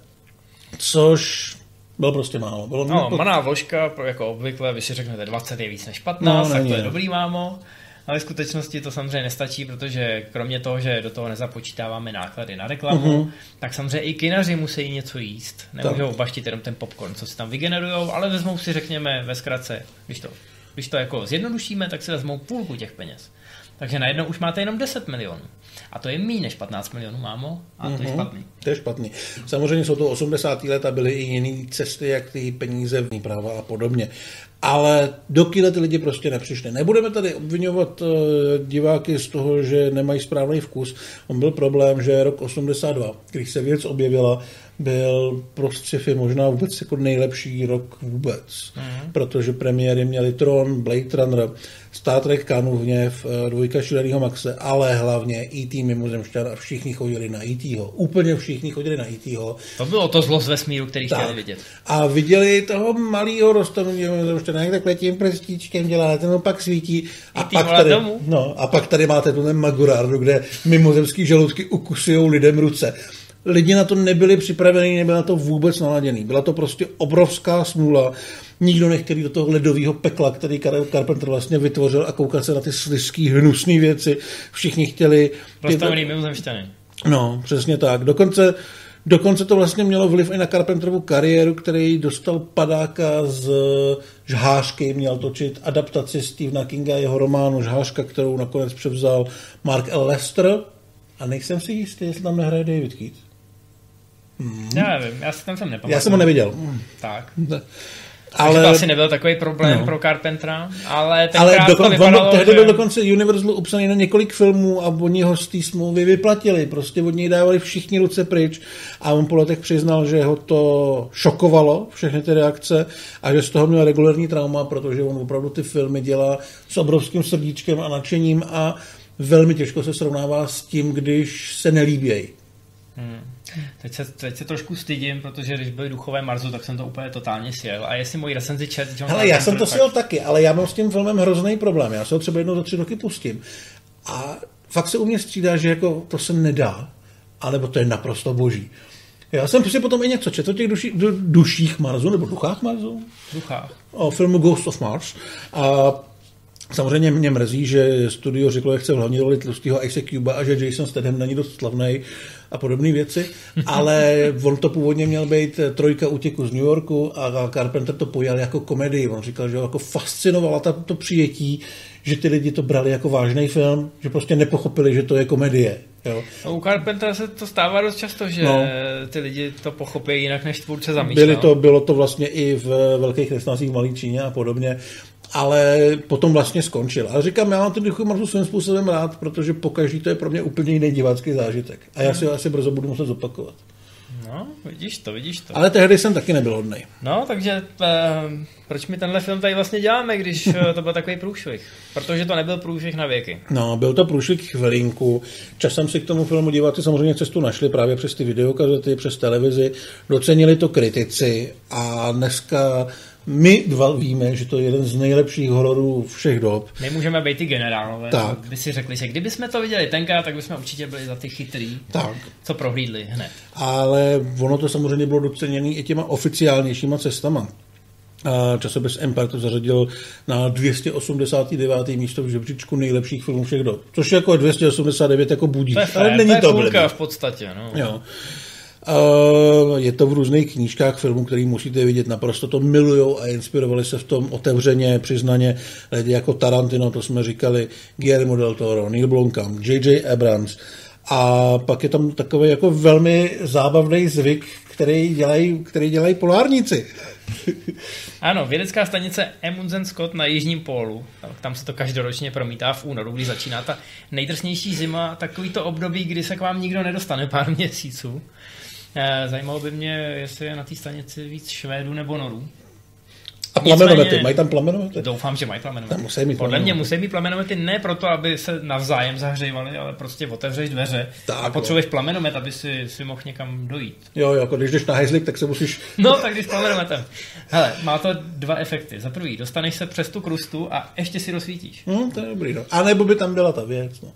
což bylo prostě málo. Bylo no, po... maná vložka, jako obvykle, vy si řeknete 20 je víc než 15, no, tak to je dobrý mámo. Ale v skutečnosti to samozřejmě nestačí, protože kromě toho, že do toho nezapočítáváme náklady na reklamu, uh-huh. tak samozřejmě i kinaři musí něco jíst. Nemůžou tak. baštit jenom ten popcorn, co si tam vygenerujou, ale vezmou si, řekněme, ve zkratce, když to, když to jako zjednodušíme, tak si vezmou půlku těch peněz. Takže najednou už máte jenom 10 milionů. A to je méně než 15 milionů, mámo, a to uh-huh. je mhm. špatný. To je špatný. Samozřejmě jsou to 80. let a byly i jiné cesty, jak ty peníze práva a podobně ale do kina ty lidi prostě nepřišli. Nebudeme tady obvinovat uh, diváky z toho, že nemají správný vkus. On byl problém, že rok 82, když se věc objevila, byl pro sci-fi možná vůbec jako nejlepší rok vůbec. Mm. Protože premiéry měli Tron, Blade Runner, Star Trek Kanův hněv, eh, dvojka Šilerýho Maxe, ale hlavně E.T. mimozemšťan a všichni chodili na E.T.ho. Úplně všichni chodili na E.T.ho. To bylo to zlo z vesmíru, který tak. chtěli vidět. A viděli toho malého rostomilého mimozemšťana, jak takhle tím prstíčkem dělá, ten pak svítí. A pak, tady, domů. no, a pak tady máte tu Magurardu, kde mimozemský žaludky ukusují lidem ruce lidi na to nebyli připraveni, nebyli na to vůbec naladěný. Byla to prostě obrovská smůla. Nikdo nechtěl do toho ledového pekla, který Carpenter vlastně vytvořil a koukat se na ty slizký, hnusné věci. Všichni chtěli... Postavený mimozemšťany. No, přesně tak. Dokonce Dokonce to vlastně mělo vliv i na Carpenterovu kariéru, který dostal padáka z Žhářky, měl točit adaptaci Stephena Kinga, jeho románu Žhářka, kterou nakonec převzal Mark L. Lester. A nejsem si jistý, jestli tam nehraje David Keith. Hmm. Já nevím, já si ten film nepamatuju. Já jsem ho neviděl. Tak. Ale to asi nebyl takový problém no. pro Carpentera, ale ale dokon, to vypadalo, on, tehdy že... byl dokonce Universalu upsaný na několik filmů a oni ho z té smlouvy vyplatili. Prostě od něj dávali všichni ruce pryč a on po letech přiznal, že ho to šokovalo, všechny ty reakce a že z toho měl regulární trauma, protože on opravdu ty filmy dělá s obrovským srdíčkem a nadšením a velmi těžko se srovnává s tím, když se nelíbějí. Hmm. Teď se, teď se trošku stydím, protože když byly duchové Marzu, tak jsem to úplně totálně sjel. A jestli můj recenzi čet... Ale já jsem to sjel taky, ale já mám s tím filmem hrozný problém. Já se ho třeba jednou za tři roky pustím. A fakt se u mě střídá, že jako to se nedá, anebo to je naprosto boží. Já jsem si potom i něco četl o těch duši, du, duších Marzu, nebo duchách Marzu? Duchách. O filmu Ghost of Mars. A Samozřejmě mě mrzí, že studio řeklo, jak chce v hlavní roli tlustého Isaac Cuba a že Jason Statham není dost slavný a podobné věci, ale on to původně měl být trojka útěku z New Yorku a Carpenter to pojal jako komedii. On říkal, že ho jako fascinovala ta, to přijetí, že ty lidi to brali jako vážný film, že prostě nepochopili, že to je komedie. Jo. U Carpentera se to stává dost často, že no. ty lidi to pochopí jinak, než tvůrce zamýšlel. Byli to, bylo to vlastně i v Velkých kresnacích v Malý Číně a podobně ale potom vlastně skončil. Ale říkám, já mám ten Duchu Marsu svým způsobem rád, protože pokaždý to je pro mě úplně jiný divácký zážitek. A já si ho asi brzo budu muset zopakovat. No, vidíš to, vidíš to. Ale tehdy jsem taky nebyl hodný. No, takže uh, proč my tenhle film tady vlastně děláme, když uh, to byl takový průšvih? Protože to nebyl průšvih na věky. No, byl to průšvih chvilinku. Časem si k tomu filmu diváci samozřejmě cestu našli právě přes ty videokazety, přes televizi. Docenili to kritici a dneska my dva víme, že to je jeden z nejlepších hororů všech dob. My můžeme být ty generálové. Tak. By si řekli, že kdyby jsme to viděli tenkrát, tak bychom určitě byli za ty chytrý, tak. co prohlídli hned. Ale ono to samozřejmě bylo doceněné i těma oficiálnějšíma cestama. A časopis Empire to zařadil na 289. místo v žebříčku nejlepších filmů všech dob. Což je jako 289 jako budí. To je fér, ale není to, je to v podstatě. No. Jo. Je to v různých knížkách filmů, který musíte vidět, naprosto to milujou a inspirovali se v tom otevřeně, přiznaně lidi jako Tarantino, to jsme říkali, Guillermo del Toro, Neil Blomkamp, J.J. Abrams, a pak je tam takový jako velmi zábavný zvyk, který dělají, který dělají polárníci. ano, vědecká stanice Amundsen Scott na Jižním pólu. Tam se to každoročně promítá v únoru, kdy začíná ta nejdrsnější zima, takový to období, kdy se k vám nikdo nedostane pár měsíců. Eh, zajímalo by mě, jestli je na té stanici víc Švédů nebo Norů. A plamenomety, mají tam plamenomety? Doufám, že mají plamenomety. musí mít Podle mě musí mít plamenomety ne proto, aby se navzájem zahřívali, ale prostě otevřeš dveře tak, a potřebuješ plamenomet, aby si, si mohl někam dojít. Jo, jako když jdeš na hejzlik, tak se musíš... No, tak když plamenometem. Hele, má to dva efekty. Za prvý, dostaneš se přes tu krustu a ještě si rozsvítíš. Hmm, to je dobrý, no. A nebo by tam byla ta věc, no.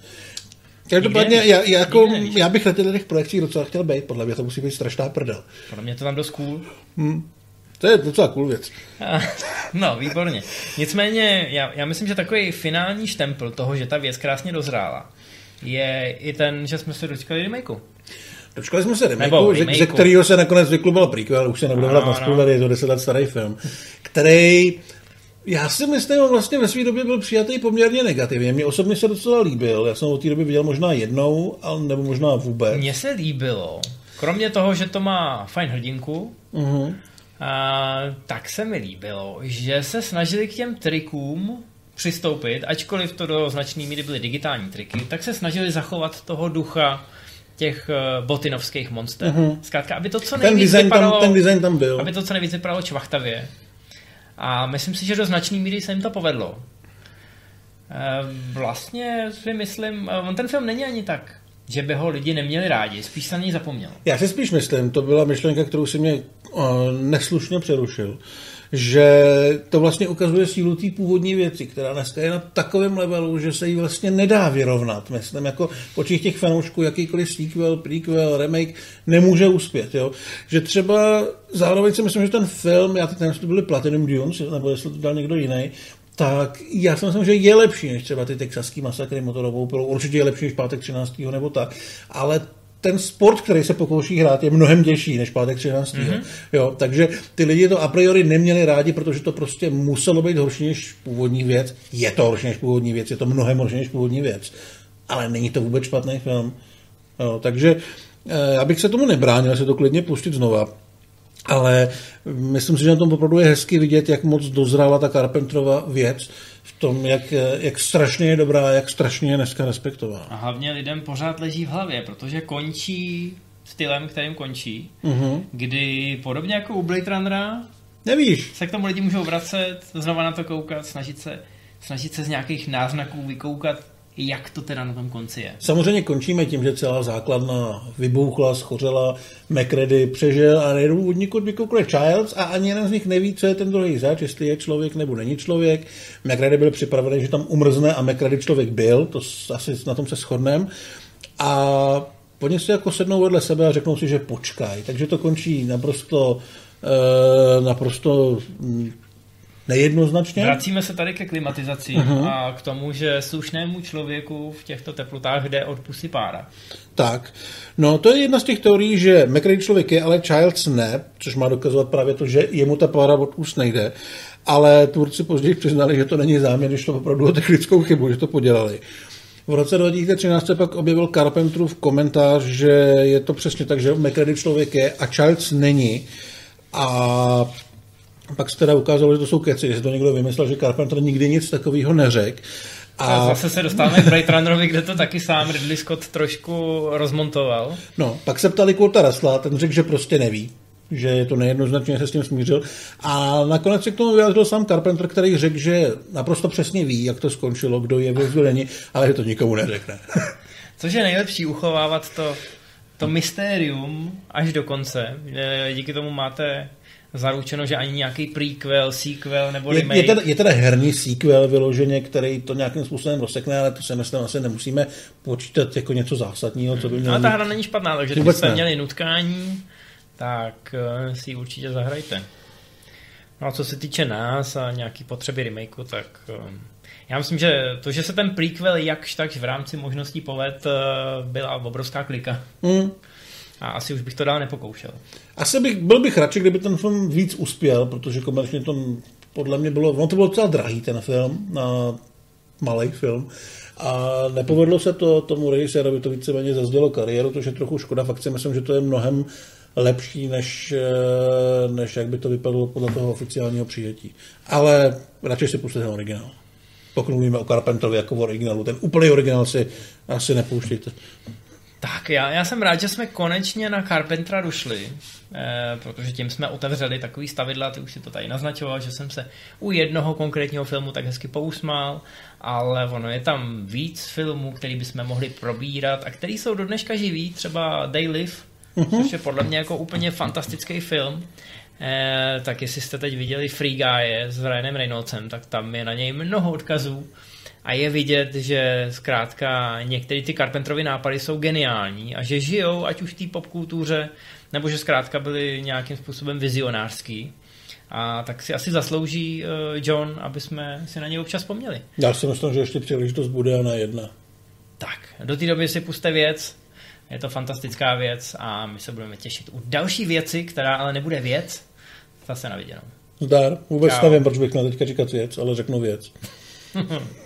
Každopádně, já, já, jako, já bych na těch projekcích docela chtěl být, podle mě to musí být strašná prdel. Podle mě to tam dost cool. Hmm. To je docela cool věc. No, výborně. Nicméně, já, já myslím, že takový finální štempel toho, že ta věc krásně dozrála, je i ten, že jsme se dočkali remakeu. Dočkali jsme se remakeu, ze, ze kterého se nakonec vykluboval prequel, už se nebude hrát na spoilery, je to 10 let starý film, který já si myslím, že vlastně ve své době byl přijatý poměrně negativně. Mně osobně se docela líbil. Já jsem od té doby viděl možná jednou, ale nebo možná vůbec. Mně se líbilo. Kromě toho, že to má fajn hrdinku, uh-huh. a, tak se mi líbilo, že se snažili k těm trikům přistoupit, ačkoliv to do značné míry byly digitální triky, tak se snažili zachovat toho ducha těch uh, botinovských monster. Uh-huh. Zkrátka, aby to co nejvíc ten design vypadalo, tam, ten design tam byl. Aby to co nejvíc vypadalo čvachtavě. A myslím si, že do značné míry se jim to povedlo. Eh, vlastně si myslím, eh, on ten film není ani tak, že by ho lidi neměli rádi, spíš se na něj zapomněl. Já si spíš myslím, to byla myšlenka, kterou si mě uh, neslušně přerušil, že to vlastně ukazuje sílu té původní věci, která dneska je na takovém levelu, že se jí vlastně nedá vyrovnat. Myslím, jako v očích těch fanoušků jakýkoliv sequel, prequel, remake nemůže uspět. Jo? Že třeba zároveň si myslím, že ten film, já teď nevím, to byly Platinum Dunes, nebo jestli to dal někdo jiný, tak já si myslím, že je lepší než třeba ty texaský masakry motorovou pilou. Určitě je lepší než pátek 13. nebo tak. Ale ten sport, který se pokouší hrát, je mnohem těžší než pátek 13. Mm-hmm. Jo, takže ty lidi to a priori neměli rádi, protože to prostě muselo být horší než původní věc. Je to horší než původní věc, je to mnohem horší než původní věc. Ale není to vůbec špatný film. Jo, takže eh, já bych se tomu nebránil se to klidně pustit znova. Ale myslím si, že na tom opravdu je hezky vidět, jak moc dozrála ta Carpentrova věc v tom, jak, jak strašně je dobrá, jak strašně je dneska respektovaná. A hlavně lidem pořád leží v hlavě, protože končí stylem, kterým končí, Mhm. kdy podobně jako u Blade Runnera Nevíš, se k tomu lidi můžou vracet, znova na to koukat, snažit se, snažit se z nějakých náznaků vykoukat, jak to teda na tom konci je. Samozřejmě končíme tím, že celá základna vybouchla, schořela, McReady přežil a najednou od někud vykoukli Childs a ani jeden z nich neví, co je ten druhý zač, jestli je člověk nebo není člověk. McReady byl připravený, že tam umrzne a McReady člověk byl, to asi na tom se shodneme. A oni si jako sednou vedle sebe a řeknou si, že počkaj. Takže to končí naprosto, eh, naprosto mm, nejednoznačně. Vracíme se tady ke klimatizaci uh-huh. a k tomu, že slušnému člověku v těchto teplotách jde od pusy pára. Tak, no to je jedna z těch teorií, že McRae člověk je, ale Childs ne, což má dokazovat právě to, že jemu ta pára od úst nejde. Ale tvůrci později přiznali, že to není záměr, když to opravdu o technickou chybu, že to podělali. V roce 2013 se pak objevil Carpenterův komentář, že je to přesně tak, že McRae člověk je a Childs není. A pak se teda ukázalo, že to jsou keci, že to někdo vymyslel, že Carpenter nikdy nic takového neřekl. A zase se dostáváme k Blade Runnerovi, kde to taky sám Ridley Scott trošku rozmontoval. No, pak se ptali Kurta Rasla, ten řekl, že prostě neví, že je to nejednoznačně se s tím smířil. A nakonec se k tomu vyjádřil sám Carpenter, který řekl, že naprosto přesně ví, jak to skončilo, kdo je ve ale že to nikomu neřekne. Což je nejlepší uchovávat to, to mystérium až do konce. Díky tomu máte zaručeno, že ani nějaký prequel, sequel nebo Je, remake. je, teda, je teda herní sequel vyloženě, který to nějakým způsobem rozsekne, ale to se myslím asi nemusíme počítat jako něco zásadního, co by mělo Ale ta hra není špatná, takže kdybyste ne. měli nutkání, tak eh, si ji určitě zahrajte. No a co se týče nás a nějaký potřeby remakeu, tak eh, já myslím, že to, že se ten prequel jakž tak v rámci možností poved, eh, byla obrovská klika. Hmm. A asi už bych to dál nepokoušel. Asi bych, byl bych radši, kdyby ten film víc uspěl, protože komerčně to podle mě bylo, no to bylo docela drahý ten film, na malý film. A nepovedlo se to tomu režisérovi, to víceméně zazdělo kariéru, což je trochu škoda. Fakt si myslím, že to je mnohem lepší, než, eh, než jak by to vypadalo podle toho oficiálního přijetí. Ale radši si pustíte ten originál. Pokud mluvíme o Carpenterovi jako o originálu, ten úplný originál si asi nepouštějte. Tak, já, já jsem rád, že jsme konečně na Carpentera došli, eh, protože tím jsme otevřeli takový stavidla, ty už si to tady naznačoval, že jsem se u jednoho konkrétního filmu tak hezky pousmál, ale ono je tam víc filmů, který bychom mohli probírat a který jsou do dneška živí, třeba They Live, uh-huh. což je podle mě jako úplně fantastický film. Eh, tak jestli jste teď viděli Free Guy s Ryanem Reynoldsem, tak tam je na něj mnoho odkazů a je vidět, že zkrátka některé ty Carpenterovy nápady jsou geniální a že žijou ať už v té popkultuře, nebo že zkrátka byli nějakým způsobem vizionářský. A tak si asi zaslouží uh, John, aby jsme si na něj občas vzpomněli. Já si myslím, že ještě příležitost bude na jedna. Tak, do té doby si puste věc, je to fantastická věc a my se budeme těšit u další věci, která ale nebude věc, zase na viděnou. Zdar, vůbec Čau. nevím, proč bych měl teďka říkat věc, ale řeknu věc.